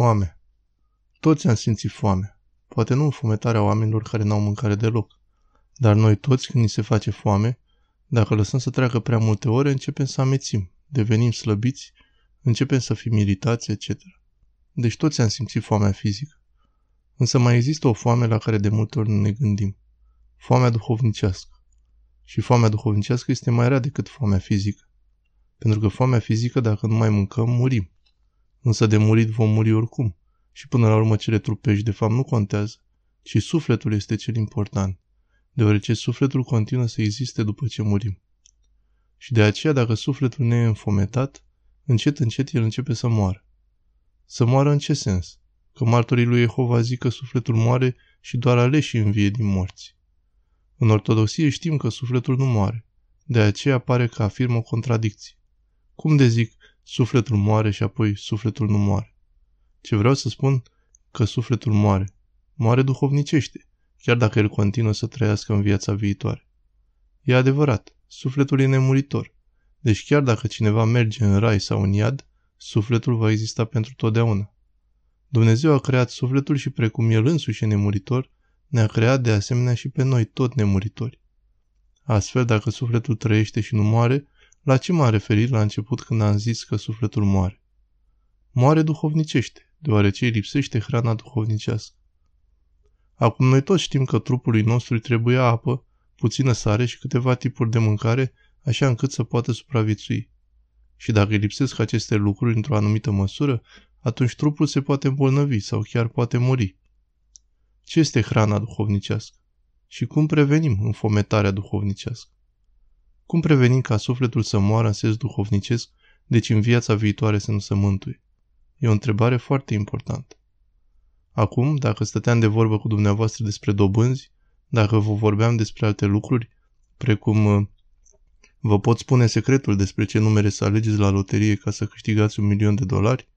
Foame. Toți am simțit foame. Poate nu înfometarea oamenilor care n-au mâncare deloc. Dar noi toți, când ni se face foame, dacă lăsăm să treacă prea multe ore, începem să amețim, devenim slăbiți, începem să fim iritați, etc. Deci toți am simțit foamea fizică. Însă mai există o foame la care de multe ori nu ne gândim. Foamea duhovnicească. Și foamea duhovnicească este mai rea decât foamea fizică. Pentru că foamea fizică, dacă nu mai mâncăm, murim. Însă de murit vom muri oricum. Și până la urmă cele trupești de fapt nu contează, ci sufletul este cel important, deoarece sufletul continuă să existe după ce murim. Și de aceea, dacă sufletul ne e înfometat, încet, încet el începe să moară. Să moară în ce sens? Că martorii lui Jehova zic că sufletul moare și doar aleși învie din morți. În ortodoxie știm că sufletul nu moare, de aceea pare că afirmă o contradicție. Cum de zic, sufletul moare și apoi sufletul nu moare? Ce vreau să spun că sufletul moare. Moare duhovnicește, chiar dacă el continuă să trăiască în viața viitoare. E adevărat, sufletul e nemuritor. Deci chiar dacă cineva merge în rai sau în iad, sufletul va exista pentru totdeauna. Dumnezeu a creat sufletul și precum el însuși e nemuritor, ne-a creat de asemenea și pe noi tot nemuritori. Astfel, dacă sufletul trăiește și nu moare, la ce m-am referit la început când am zis că sufletul moare? Moare duhovnicește, deoarece îi lipsește hrana duhovnicească. Acum noi toți știm că trupului nostru îi trebuie apă, puțină sare și câteva tipuri de mâncare, așa încât să poată supraviețui. Și dacă îi lipsesc aceste lucruri într-o anumită măsură, atunci trupul se poate îmbolnăvi sau chiar poate muri. Ce este hrana duhovnicească? Și cum prevenim înfometarea duhovnicească? Cum prevenim ca sufletul să moară în sens duhovnicesc, deci în viața viitoare să nu se mântuie? E o întrebare foarte importantă. Acum, dacă stăteam de vorbă cu dumneavoastră despre dobânzi, dacă vă vorbeam despre alte lucruri, precum uh, vă pot spune secretul despre ce numere să alegeți la loterie ca să câștigați un milion de dolari,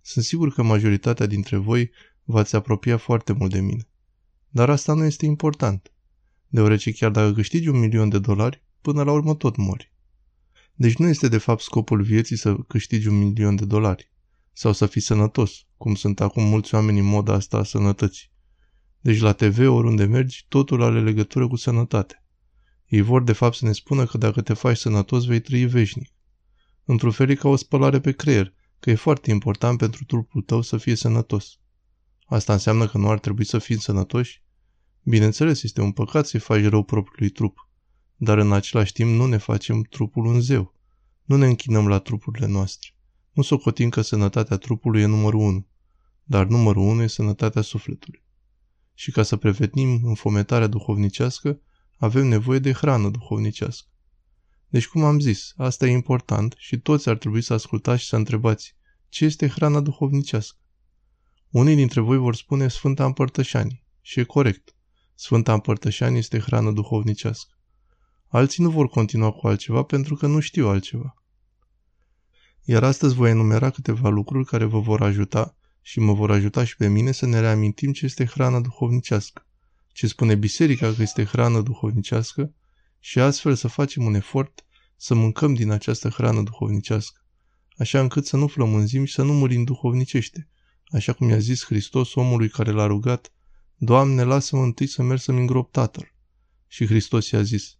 sunt sigur că majoritatea dintre voi v-ați apropia foarte mult de mine. Dar asta nu este important, deoarece chiar dacă câștigi un milion de dolari, până la urmă tot mori. Deci nu este de fapt scopul vieții să câștigi un milion de dolari sau să fii sănătos, cum sunt acum mulți oameni în moda asta a sănătății. Deci la TV, oriunde mergi, totul are legătură cu sănătate. Ei vor de fapt să ne spună că dacă te faci sănătos vei trăi veșnic. Într-un fel e ca o spălare pe creier, că e foarte important pentru trupul tău să fie sănătos. Asta înseamnă că nu ar trebui să fim sănătoși? Bineînțeles, este un păcat să-i faci rău propriului trup, dar în același timp nu ne facem trupul un zeu. Nu ne închinăm la trupurile noastre. Nu socotim că sănătatea trupului e numărul 1, dar numărul 1 e sănătatea sufletului. Și ca să prevenim înfometarea duhovnicească, avem nevoie de hrană duhovnicească. Deci, cum am zis, asta e important și toți ar trebui să ascultați și să întrebați ce este hrana duhovnicească. Unii dintre voi vor spune Sfânta Împărtășanie și e corect. Sfânta Împărtășanie este hrană duhovnicească. Alții nu vor continua cu altceva pentru că nu știu altceva. Iar astăzi voi enumera câteva lucruri care vă vor ajuta și mă vor ajuta și pe mine să ne reamintim ce este hrana duhovnicească, ce spune biserica că este hrană duhovnicească și astfel să facem un efort să mâncăm din această hrană duhovnicească, așa încât să nu flămânzim și să nu murim duhovnicește, așa cum i-a zis Hristos omului care l-a rugat, Doamne, lasă-mă întâi să merg să-mi îngrop tatăl. Și Hristos i-a zis,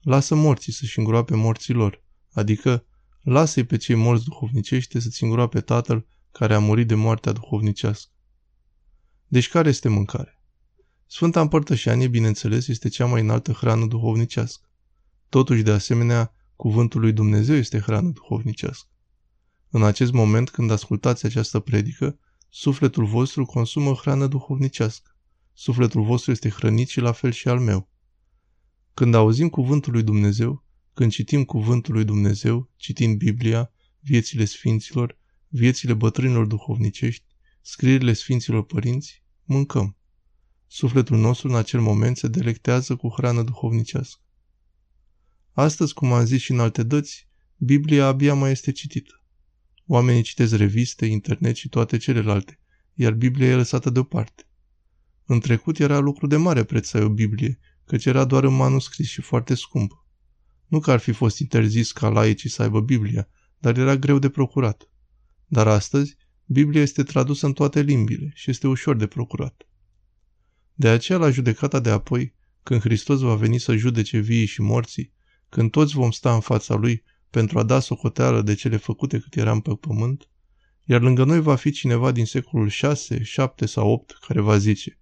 lasă morții să-și îngroape morții lor, adică lasă-i pe cei morți duhovnicește să-ți îngroape tatăl care a murit de moartea duhovnicească. Deci care este mâncarea? Sfânta Împărtășanie, bineînțeles, este cea mai înaltă hrană duhovnicească. Totuși, de asemenea, cuvântul lui Dumnezeu este hrană duhovnicească. În acest moment, când ascultați această predică, sufletul vostru consumă hrană duhovnicească. Sufletul vostru este hrănit și la fel și al meu. Când auzim cuvântul lui Dumnezeu, când citim cuvântul lui Dumnezeu, citind Biblia, viețile sfinților, viețile bătrânilor duhovnicești, scrierile sfinților părinți, mâncăm. Sufletul nostru în acel moment se delectează cu hrană duhovnicească. Astăzi, cum am zis și în alte dăți, Biblia abia mai este citită. Oamenii citesc reviste, internet și toate celelalte, iar Biblia e lăsată deoparte. În trecut era lucru de mare preț să ai o Biblie, căci era doar în manuscris și foarte scumpă. Nu că ar fi fost interzis ca laicii să aibă Biblia, dar era greu de procurat. Dar astăzi, Biblia este tradusă în toate limbile și este ușor de procurat. De aceea, la judecata de apoi, când Hristos va veni să judece viii și morții, când toți vom sta în fața Lui pentru a da socoteală de cele făcute cât eram pe pământ, iar lângă noi va fi cineva din secolul 6, 7 sau 8 care va zice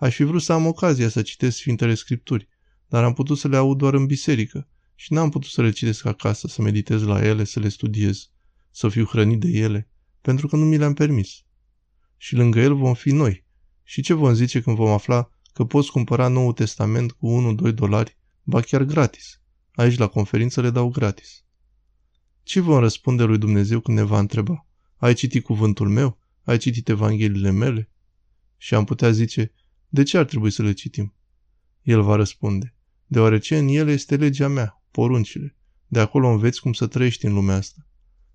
Aș fi vrut să am ocazia să citesc Sfintele Scripturi, dar am putut să le aud doar în biserică și n-am putut să le citesc acasă, să meditez la ele, să le studiez, să fiu hrănit de ele, pentru că nu mi le-am permis. Și lângă el vom fi noi. Și ce vom zice când vom afla că poți cumpăra Noul Testament cu 1-2 dolari, ba chiar gratis. Aici la conferință le dau gratis. Ce vom răspunde lui Dumnezeu când ne va întreba? Ai citit cuvântul meu? Ai citit Evangheliile mele? Și am putea zice, de ce ar trebui să le citim? El va răspunde, deoarece în ele este legea mea, poruncile. De acolo înveți cum să trăiești în lumea asta.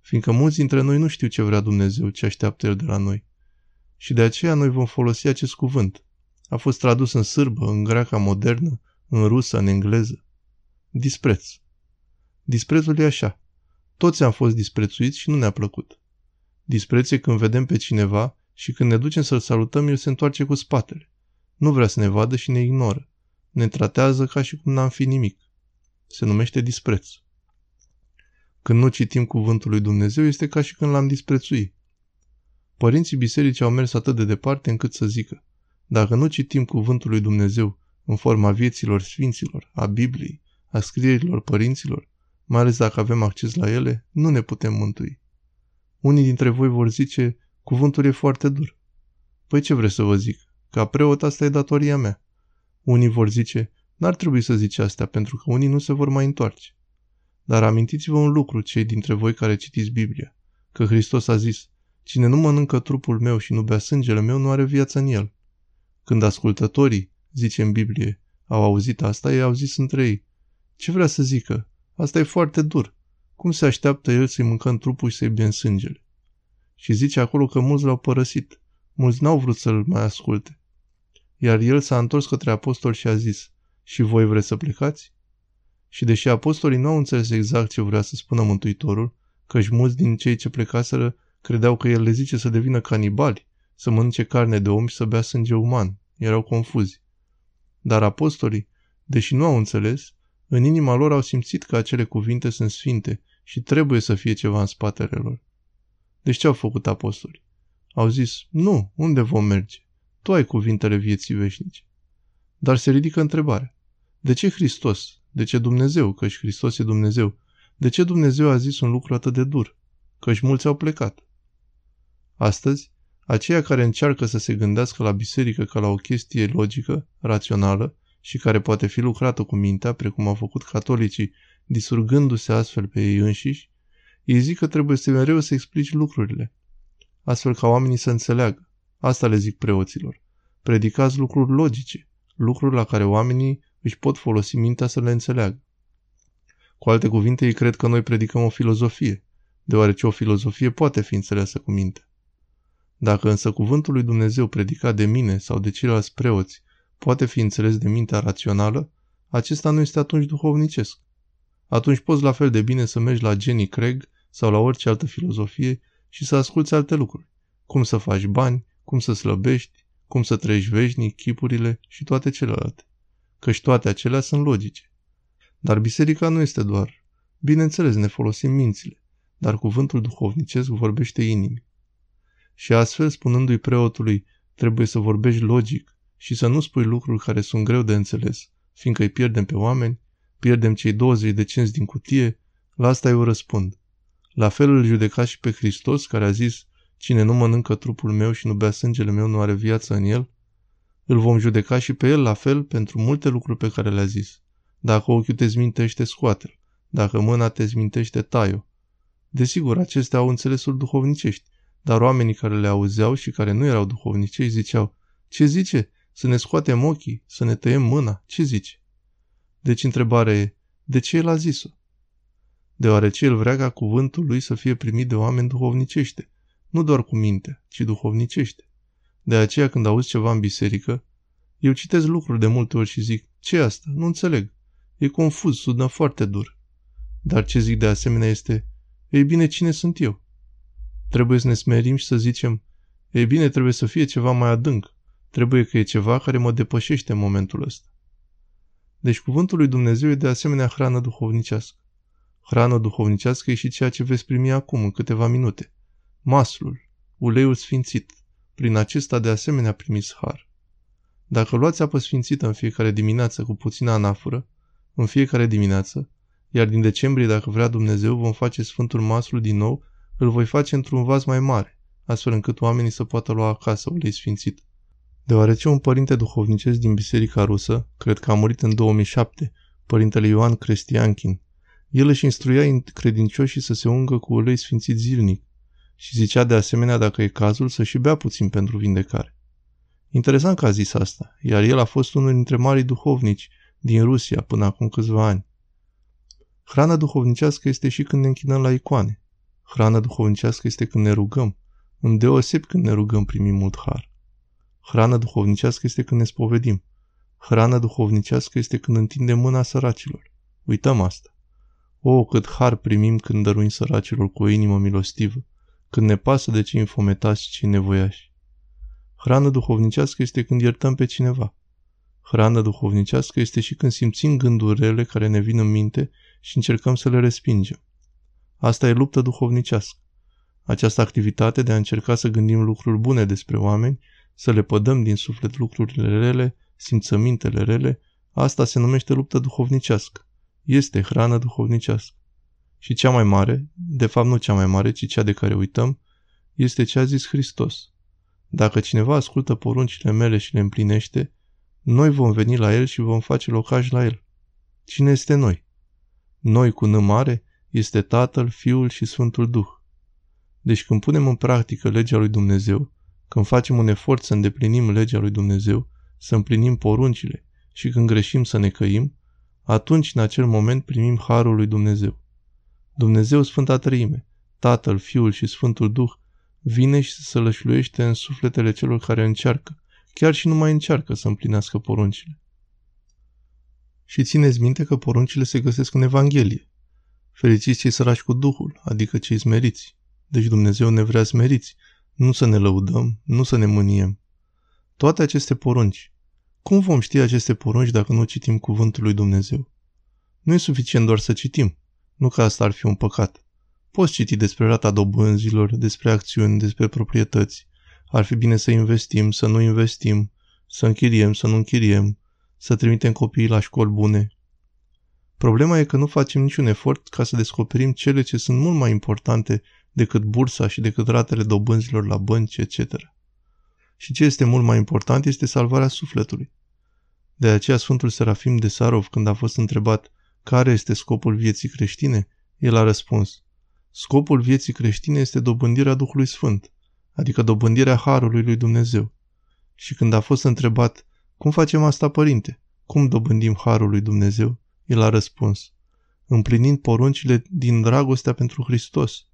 Fiindcă mulți dintre noi nu știu ce vrea Dumnezeu, ce așteaptă El de la noi. Și de aceea noi vom folosi acest cuvânt. A fost tradus în sârbă, în greaca modernă, în rusă, în engleză. Dispreț. Disprețul e așa. Toți am fost disprețuiți și nu ne-a plăcut. Dispreț e când vedem pe cineva și când ne ducem să-l salutăm, el se întoarce cu spatele. Nu vrea să ne vadă și ne ignoră. Ne tratează ca și cum n-am fi nimic. Se numește dispreț. Când nu citim cuvântul lui Dumnezeu, este ca și când l-am disprețuit. Părinții bisericii au mers atât de departe încât să zică, dacă nu citim cuvântul lui Dumnezeu în forma vieților sfinților, a Bibliei, a scrierilor părinților, mai ales dacă avem acces la ele, nu ne putem mântui. Unii dintre voi vor zice, cuvântul e foarte dur. Păi ce vreți să vă zic? Ca preot asta e datoria mea. Unii vor zice, n-ar trebui să zici astea pentru că unii nu se vor mai întoarce. Dar amintiți-vă un lucru, cei dintre voi care citiți Biblia, că Hristos a zis, cine nu mănâncă trupul meu și nu bea sângele meu, nu are viață în el. Când ascultătorii, zice în Biblie, au auzit asta, ei au zis între ei, ce vrea să zică? Asta e foarte dur. Cum se așteaptă el să-i mâncăm trupul și să-i bem sângele? Și zice acolo că mulți l-au părăsit. Mulți n-au vrut să-l mai asculte. Iar el s-a întors către apostol și a zis, și voi vreți să plecați? Și deși apostolii nu au înțeles exact ce vrea să spună Mântuitorul, căci mulți din cei ce plecaseră credeau că el le zice să devină canibali, să mănânce carne de om și să bea sânge uman. Erau confuzi. Dar apostolii, deși nu au înțeles, în inima lor au simțit că acele cuvinte sunt sfinte și trebuie să fie ceva în spatele lor. Deci ce au făcut apostolii? Au zis, nu, unde vom merge? Tu ai cuvintele vieții veșnice. Dar se ridică întrebarea. De ce Hristos? De ce Dumnezeu? Căci Hristos e Dumnezeu. De ce Dumnezeu a zis un lucru atât de dur? Căci mulți au plecat. Astăzi, aceia care încearcă să se gândească la biserică ca la o chestie logică, rațională și care poate fi lucrată cu mintea, precum au făcut catolicii, disurgându-se astfel pe ei înșiși, ei zic că trebuie să mereu să explici lucrurile, astfel ca oamenii să înțeleagă. Asta le zic preoților. Predicați lucruri logice, lucruri la care oamenii își pot folosi mintea să le înțeleagă. Cu alte cuvinte, ei cred că noi predicăm o filozofie, deoarece o filozofie poate fi înțeleasă cu minte. Dacă însă cuvântul lui Dumnezeu predicat de mine sau de ceilalți preoți poate fi înțeles de mintea rațională, acesta nu este atunci duhovnicesc. Atunci poți la fel de bine să mergi la Jenny Craig sau la orice altă filozofie și să asculți alte lucruri. Cum să faci bani, cum să slăbești, cum să trăiești veșnic, chipurile și toate celelalte. Căci toate acelea sunt logice. Dar biserica nu este doar. Bineînțeles, ne folosim mințile, dar cuvântul duhovnicesc vorbește inimii. Și astfel, spunându-i preotului, trebuie să vorbești logic și să nu spui lucruri care sunt greu de înțeles, fiindcă îi pierdem pe oameni, pierdem cei 20 de cenți din cutie, la asta eu răspund. La fel îl judeca și pe Hristos, care a zis, cine nu mănâncă trupul meu și nu bea sângele meu nu are viață în el? Îl vom judeca și pe el la fel pentru multe lucruri pe care le-a zis. Dacă ochiul te zmintește, scoate-l. Dacă mâna te zmintește, tai-o. Desigur, acestea au înțelesul duhovnicești, dar oamenii care le auzeau și care nu erau duhovnicești ziceau, ce zice? Să ne scoatem ochii, să ne tăiem mâna, ce zice? Deci întrebarea e, de ce el a zis-o? Deoarece el vrea ca cuvântul lui să fie primit de oameni duhovnicește, nu doar cu minte, ci duhovnicește. De aceea când auzi ceva în biserică, eu citesc lucruri de multe ori și zic, ce asta? Nu înțeleg. E confuz, sună foarte dur. Dar ce zic de asemenea este, ei bine, cine sunt eu? Trebuie să ne smerim și să zicem, ei bine, trebuie să fie ceva mai adânc. Trebuie că e ceva care mă depășește în momentul ăsta. Deci cuvântul lui Dumnezeu e de asemenea hrană duhovnicească. Hrană duhovnicească e și ceea ce veți primi acum, în câteva minute. Maslul, uleiul sfințit. Prin acesta de asemenea primiți har. Dacă luați apă sfințită în fiecare dimineață cu puțină anafură, în fiecare dimineață, iar din decembrie, dacă vrea Dumnezeu, vom face Sfântul Maslu din nou, îl voi face într-un vas mai mare, astfel încât oamenii să poată lua acasă ulei sfințit. Deoarece un părinte duhovnicesc din Biserica Rusă, cred că a murit în 2007, părintele Ioan Crestianchin, el își instruia credincioșii să se ungă cu ulei sfințit zilnic și zicea de asemenea dacă e cazul să și bea puțin pentru vindecare. Interesant că a zis asta, iar el a fost unul dintre marii duhovnici din Rusia până acum câțiva ani. Hrana duhovnicească este și când ne închinăm la icoane. Hrana duhovnicească este când ne rugăm. Îndeoseb când ne rugăm primim mult har. Hrana duhovnicească este când ne spovedim. Hrana duhovnicească este când întindem mâna săracilor. Uităm asta. O, cât har primim când dăruim săracilor cu o inimă milostivă, când ne pasă de cei infometați și cei nevoiași. Hrană duhovnicească este când iertăm pe cineva. Hrană duhovnicească este și când simțim gânduri rele care ne vin în minte și încercăm să le respingem. Asta e luptă duhovnicească. Această activitate de a încerca să gândim lucruri bune despre oameni, să le pădăm din suflet lucrurile rele, simțămintele rele, asta se numește luptă duhovnicească. Este hrană duhovnicească. Și cea mai mare, de fapt nu cea mai mare, ci cea de care uităm, este ce a zis Hristos. Dacă cineva ascultă poruncile mele și le împlinește, noi vom veni la el și vom face locaj la el. Cine este noi? Noi cu N mare este Tatăl, Fiul și Sfântul Duh. Deci când punem în practică legea lui Dumnezeu, când facem un efort să îndeplinim legea lui Dumnezeu, să împlinim poruncile și când greșim să ne căim, atunci în acel moment primim harul lui Dumnezeu. Dumnezeu Sfânta Trăime, Tatăl, Fiul și Sfântul Duh, vine și se sălășluiește în sufletele celor care încearcă, chiar și nu mai încearcă să împlinească poruncile. Și țineți minte că poruncile se găsesc în Evanghelie. Fericiți cei săraci cu Duhul, adică cei smeriți. Deci Dumnezeu ne vrea smeriți, nu să ne lăudăm, nu să ne mâniem. Toate aceste porunci. Cum vom ști aceste porunci dacă nu citim cuvântul lui Dumnezeu? Nu e suficient doar să citim, nu că asta ar fi un păcat. Poți citi despre rata dobânzilor, despre acțiuni, despre proprietăți. Ar fi bine să investim, să nu investim, să închiriem, să nu închiriem, să trimitem copiii la școli bune. Problema e că nu facem niciun efort ca să descoperim cele ce sunt mult mai importante decât bursa și decât ratele dobânzilor la bănci, etc. Și ce este mult mai important este salvarea sufletului. De aceea Sfântul Serafim de Sarov, când a fost întrebat care este scopul vieții creștine, el a răspuns, Scopul vieții creștine este dobândirea Duhului Sfânt, adică dobândirea Harului lui Dumnezeu. Și când a fost întrebat, cum facem asta, părinte? Cum dobândim Harul lui Dumnezeu? El a răspuns, împlinind poruncile din dragostea pentru Hristos.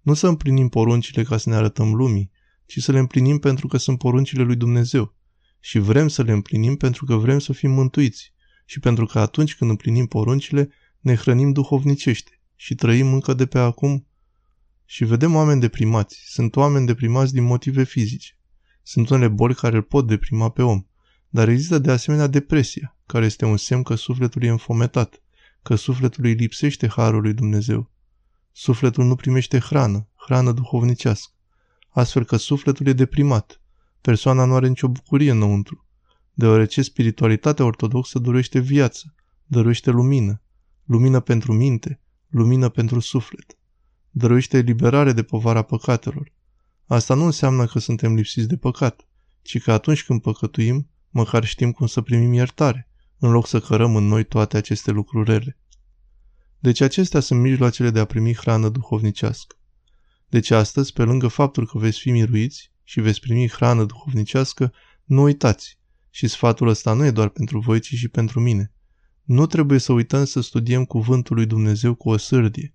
Nu să împlinim poruncile ca să ne arătăm lumii, ci să le împlinim pentru că sunt poruncile lui Dumnezeu. Și vrem să le împlinim pentru că vrem să fim mântuiți și pentru că atunci când împlinim poruncile, ne hrănim duhovnicește și trăim încă de pe acum. Și vedem oameni deprimați. Sunt oameni deprimați din motive fizice. Sunt unele boli care îl pot deprima pe om. Dar există de asemenea depresia, care este un semn că sufletul e înfometat, că sufletul îi lipsește harul lui Dumnezeu. Sufletul nu primește hrană, hrană duhovnicească, astfel că sufletul e deprimat. Persoana nu are nicio bucurie înăuntru, deoarece spiritualitatea ortodoxă dorește viață, dorește lumină, lumină pentru minte, lumină pentru suflet. Dăruiește eliberare de povara păcatelor. Asta nu înseamnă că suntem lipsiți de păcat, ci că atunci când păcătuim, măcar știm cum să primim iertare, în loc să cărăm în noi toate aceste lucruri rele. Deci acestea sunt mijloacele de a primi hrană duhovnicească. Deci astăzi, pe lângă faptul că veți fi miruiți și veți primi hrană duhovnicească, nu uitați. Și sfatul ăsta nu e doar pentru voi, ci și pentru mine. Nu trebuie să uităm să studiem cuvântul lui Dumnezeu cu o sârdie.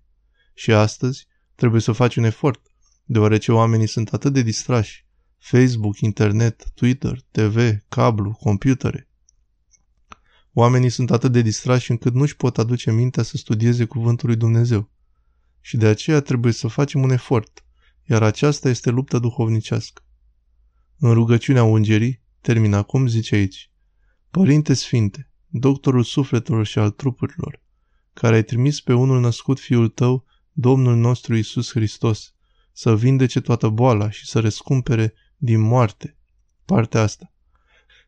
Și astăzi trebuie să faci un efort, deoarece oamenii sunt atât de distrași. Facebook, internet, Twitter, TV, cablu, computere. Oamenii sunt atât de distrași încât nu-și pot aduce mintea să studieze cuvântul lui Dumnezeu. Și de aceea trebuie să facem un efort, iar aceasta este lupta duhovnicească. În rugăciunea ungerii, termin acum, zice aici, Părinte Sfinte, doctorul sufletelor și al trupurilor, care ai trimis pe unul născut fiul tău, Domnul nostru Isus Hristos, să vindece toată boala și să răscumpere din moarte. Partea asta.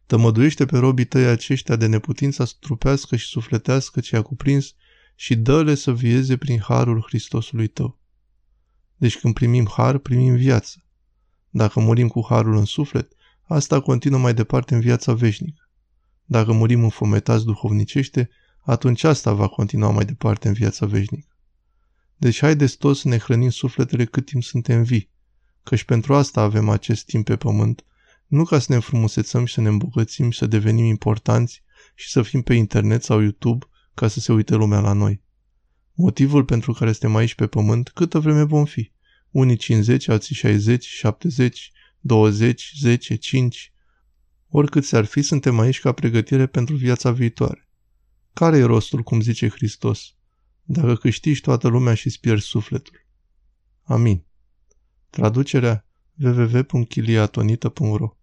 Tămăduiește pe robii tăi aceștia de neputința trupească și sufletească ce a cuprins și dă-le să vieze prin harul Hristosului tău. Deci când primim har, primim viață. Dacă murim cu harul în suflet, asta continuă mai departe în viața veșnică. Dacă murim înfometați duhovnicește, atunci asta va continua mai departe în viața veșnică. Deci haideți toți să ne hrănim sufletele cât timp suntem vii, căci pentru asta avem acest timp pe pământ, nu ca să ne înfrumusețăm și să ne îmbogățim și să devenim importanți și să fim pe internet sau YouTube ca să se uite lumea la noi. Motivul pentru care suntem aici pe pământ, câtă vreme vom fi. Unii 50, alții 60, 70, 20, 10, 5. Oricât s-ar fi, suntem aici ca pregătire pentru viața viitoare. Care e rostul, cum zice Hristos, dacă câștigi toată lumea și îți pierzi sufletul? Amin. Traducerea www.chiliatonita.ro